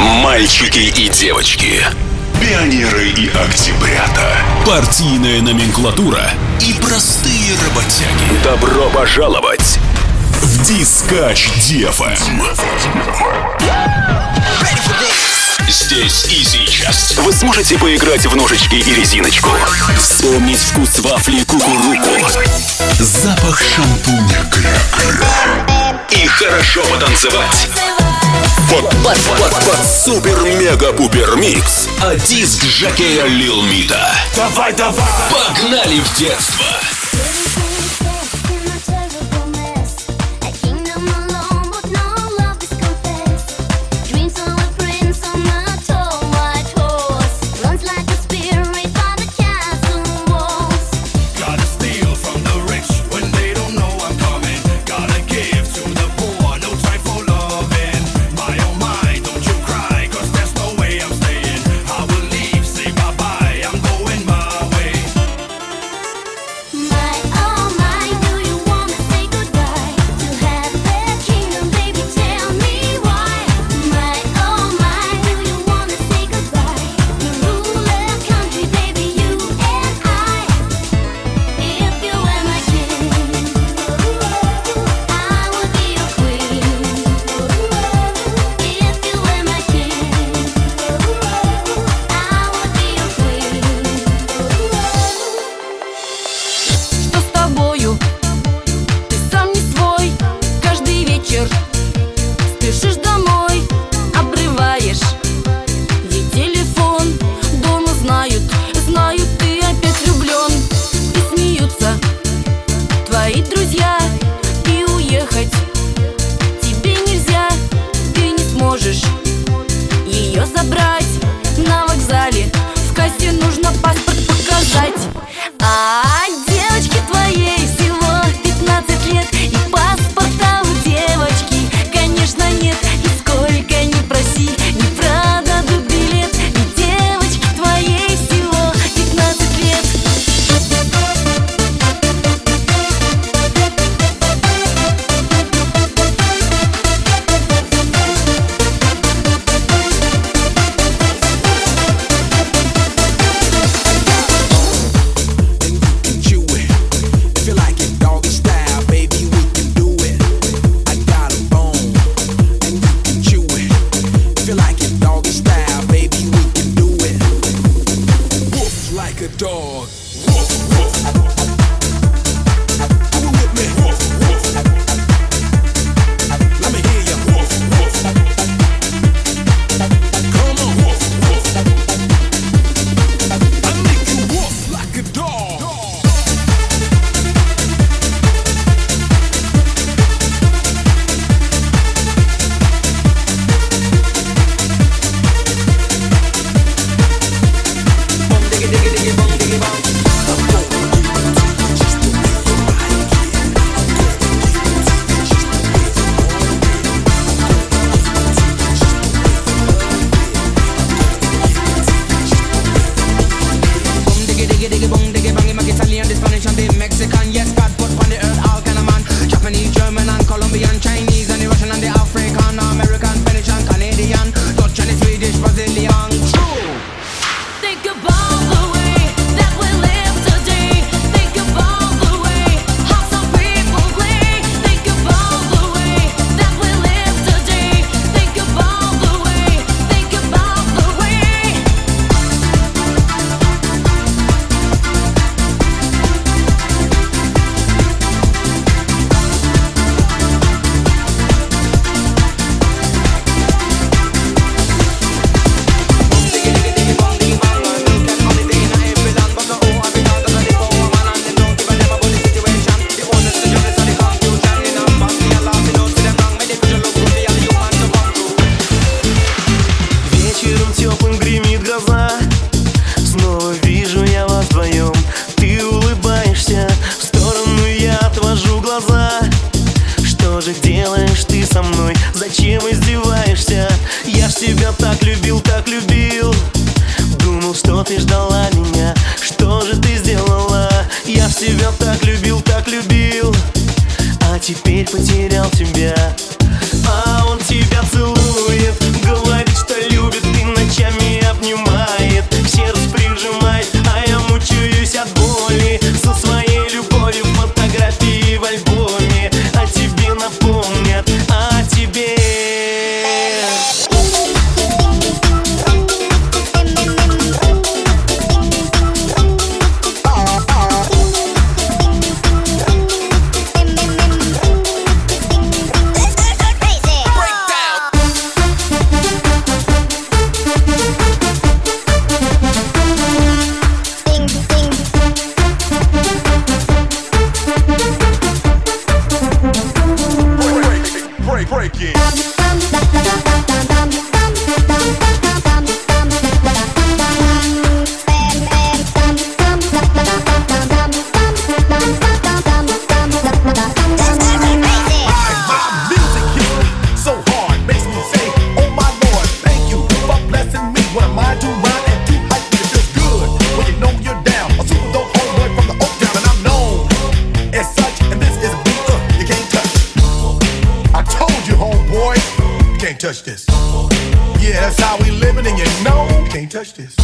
Мальчики и девочки. Пионеры и октябрята. Партийная номенклатура и простые работяги. Добро пожаловать в Дискач DFM. Здесь и сейчас вы сможете поиграть в ножички и резиночку, вспомнить вкус вафли кукуруку, запах шампуня кря-кря и хорошо потанцевать. Под, под, под, под супер-мега-пупер микс. А диск Жакея Лил Мита. Давай, давай! Погнали в детство! Теперь потерял тебя А он тебя целует, говорит, что любит ダンダンダンダンダンダ touch this. Yeah, that's how we living, and you know, can't touch this.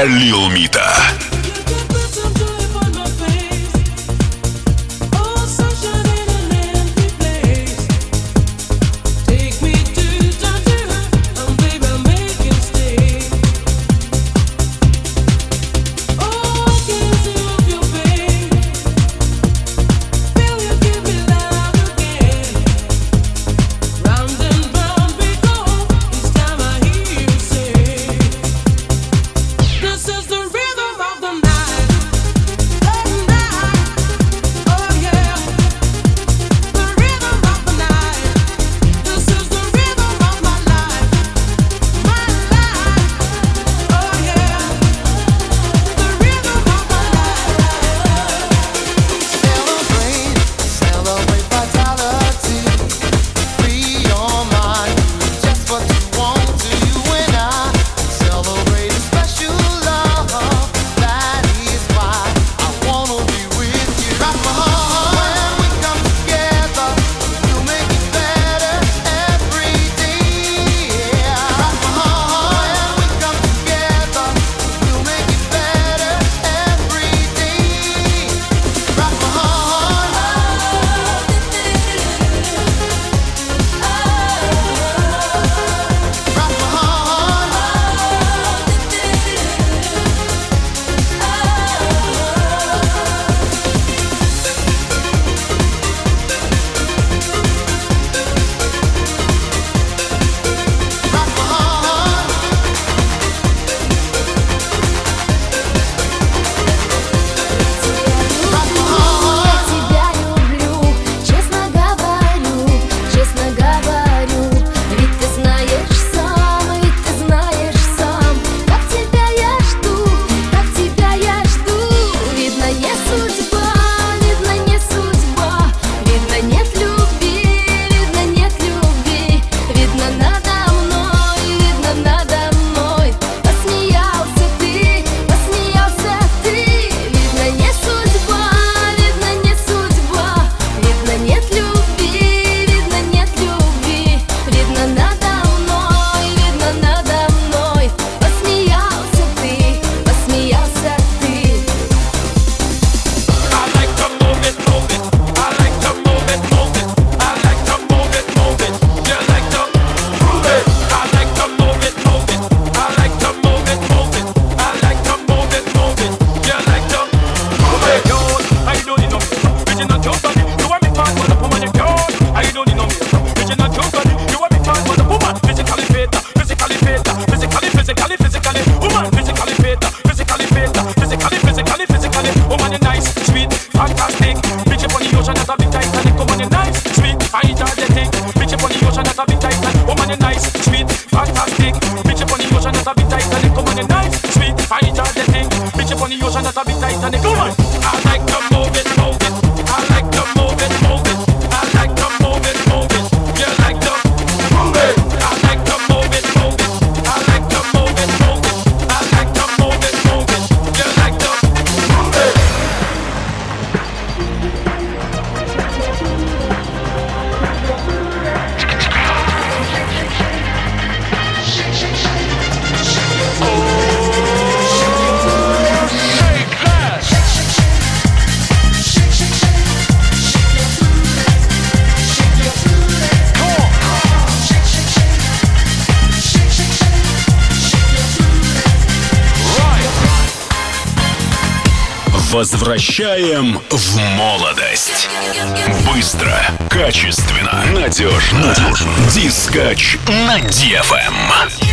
Жакея Возвращаем в молодость. Быстро, качественно, надежно. надежно. Дискач на DFM.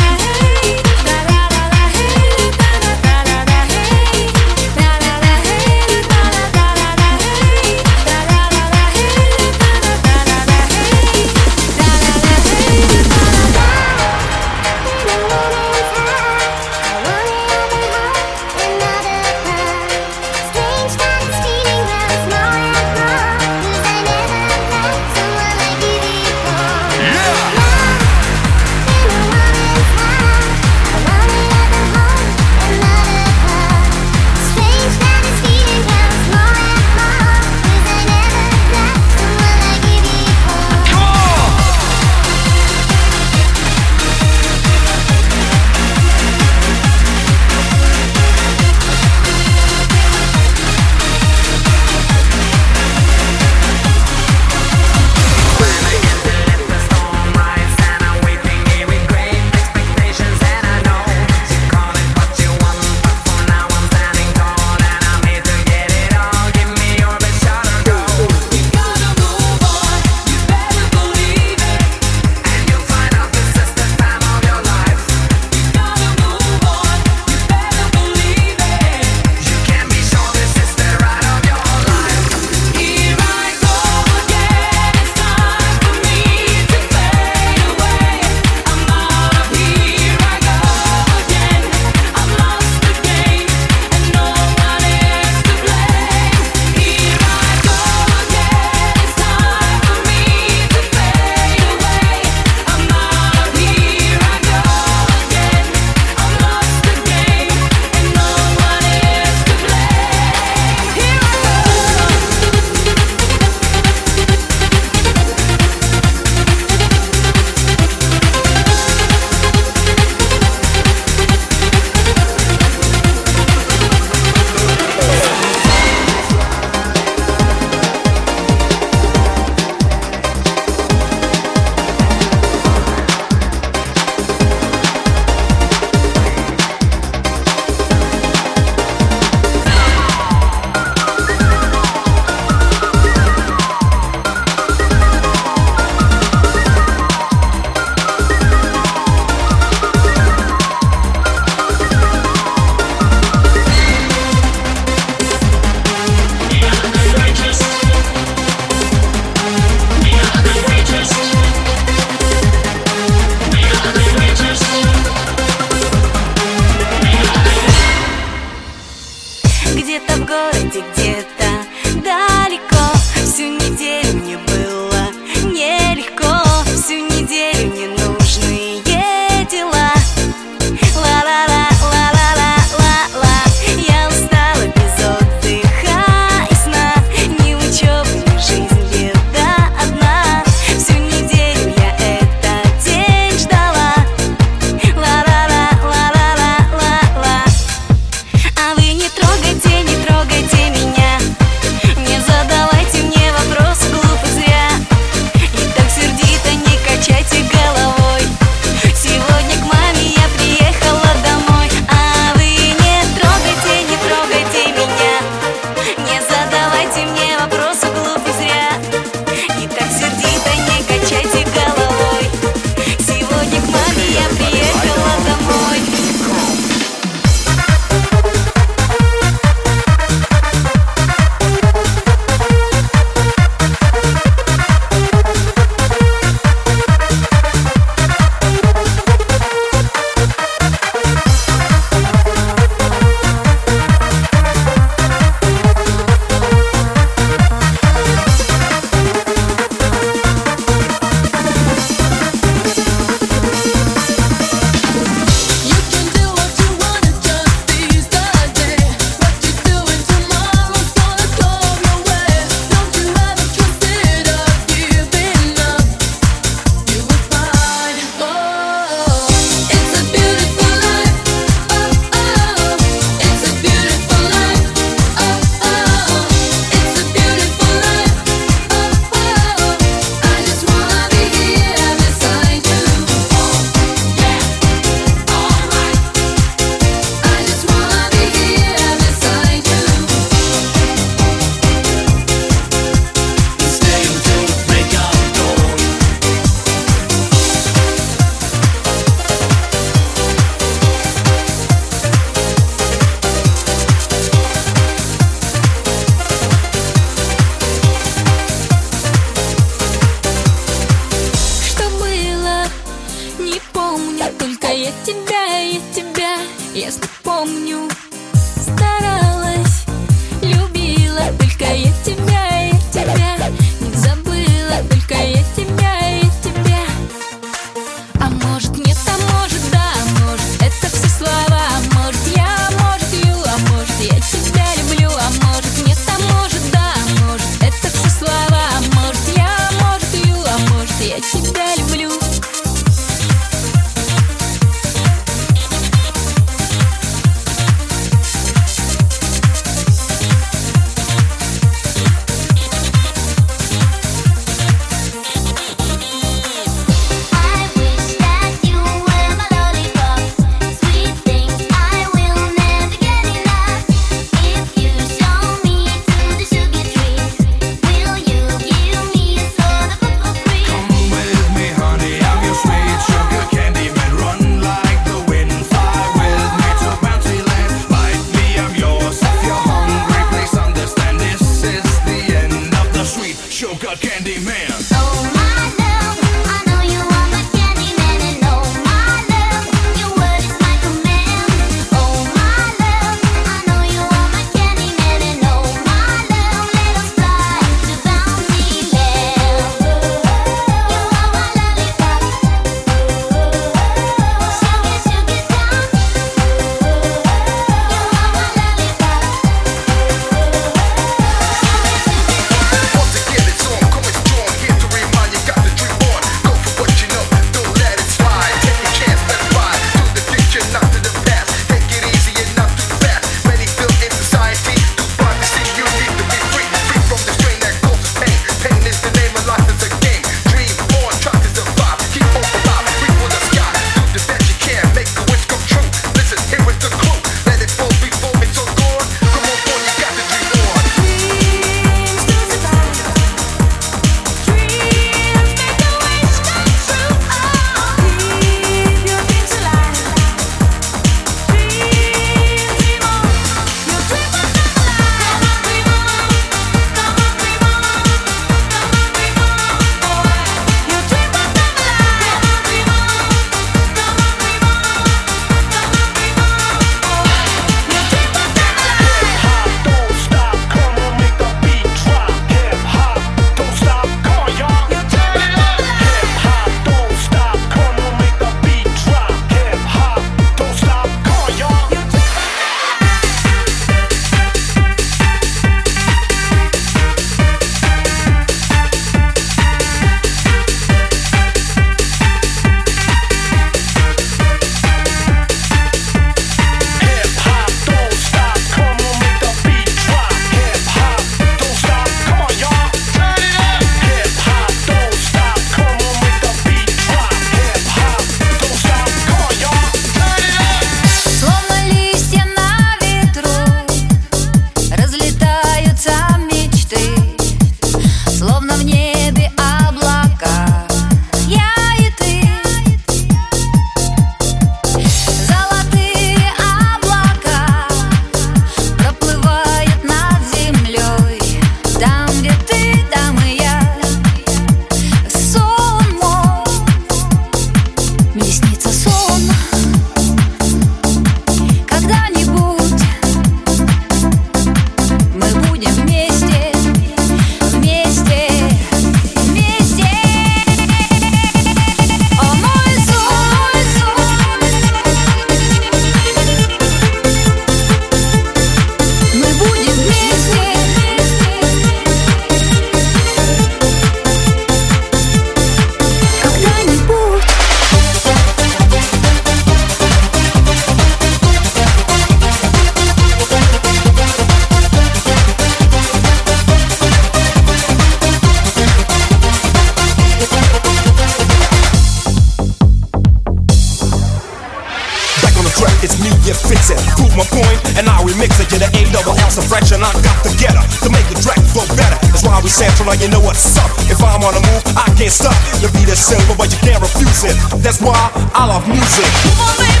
can't stop. You be the silver, but you can't refuse it. That's why I love music.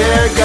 Yeah.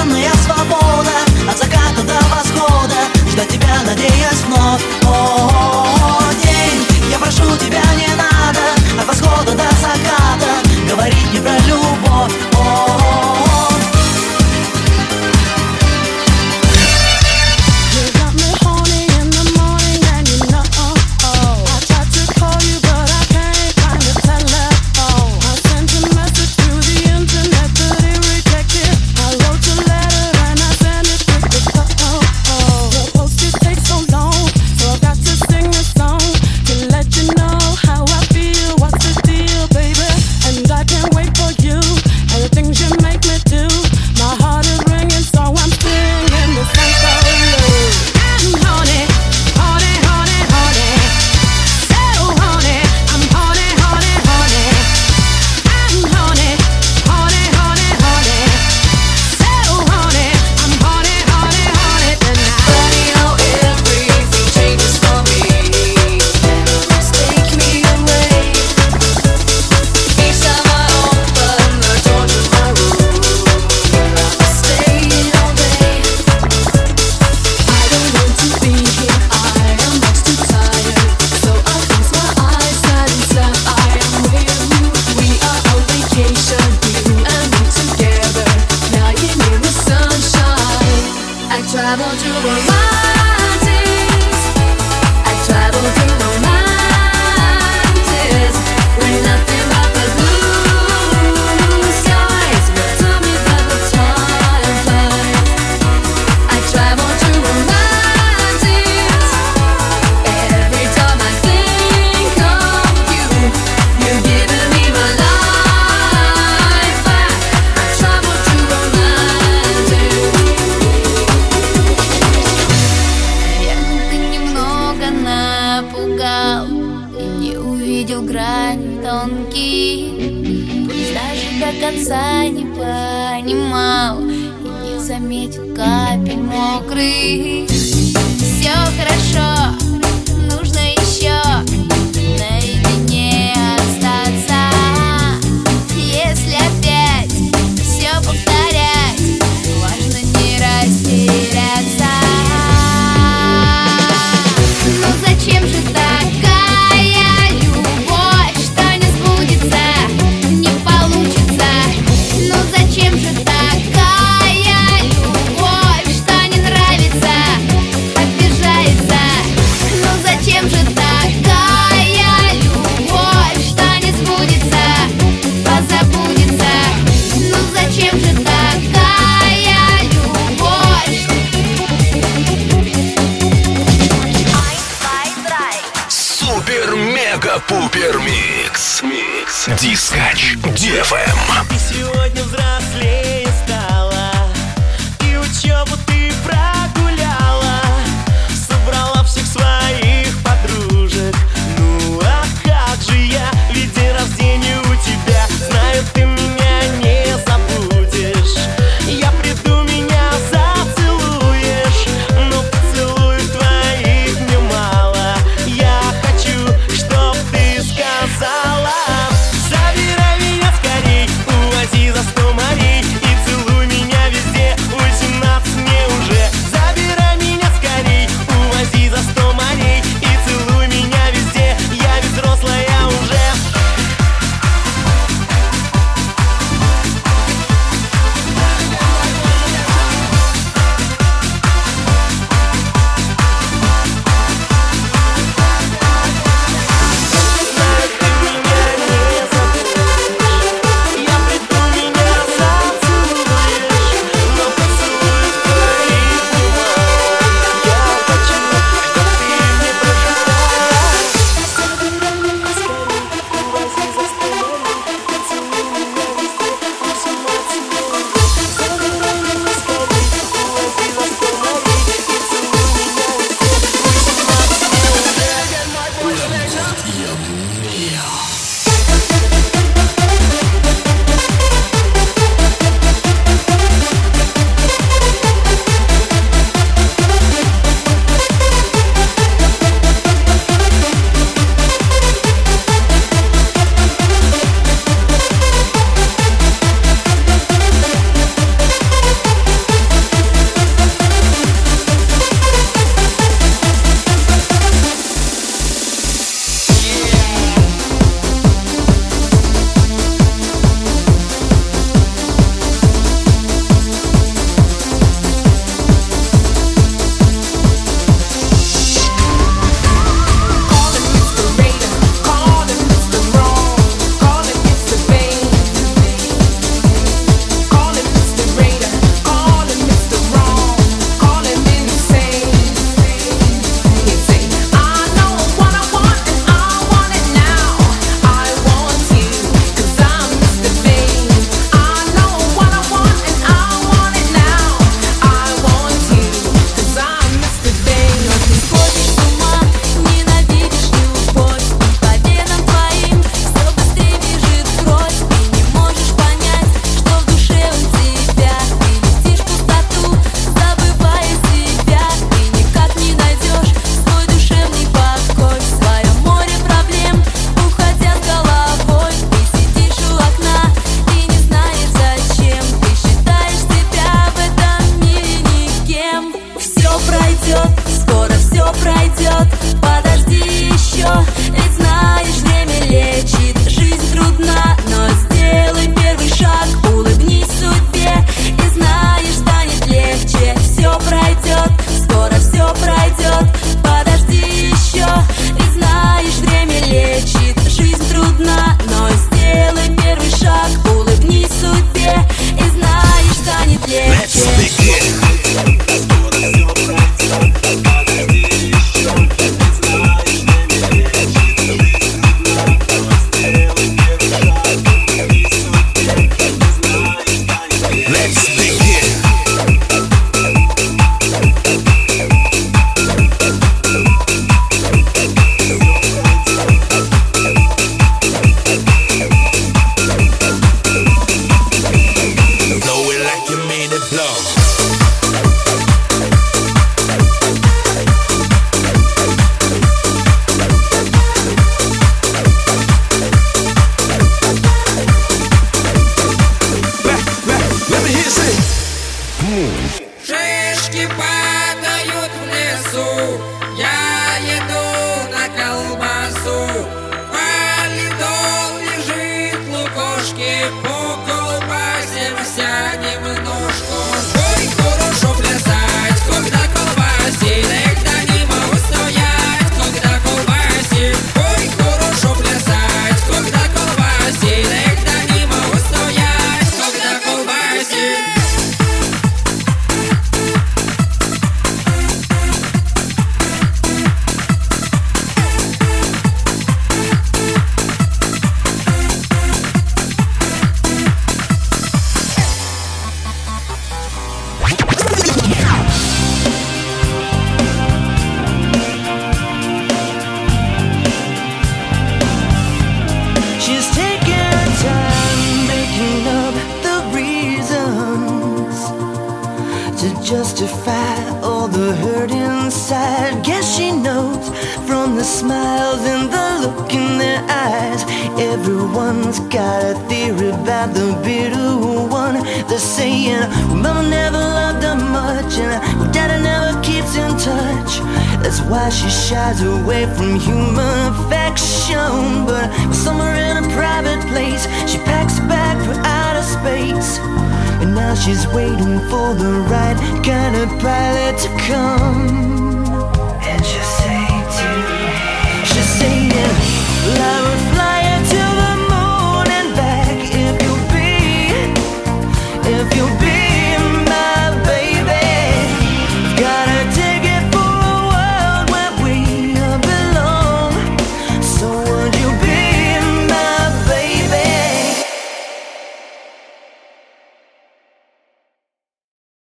Нежданная свобода от заката до восхода Ждать тебя, надеясь вновь, о, -о, -о.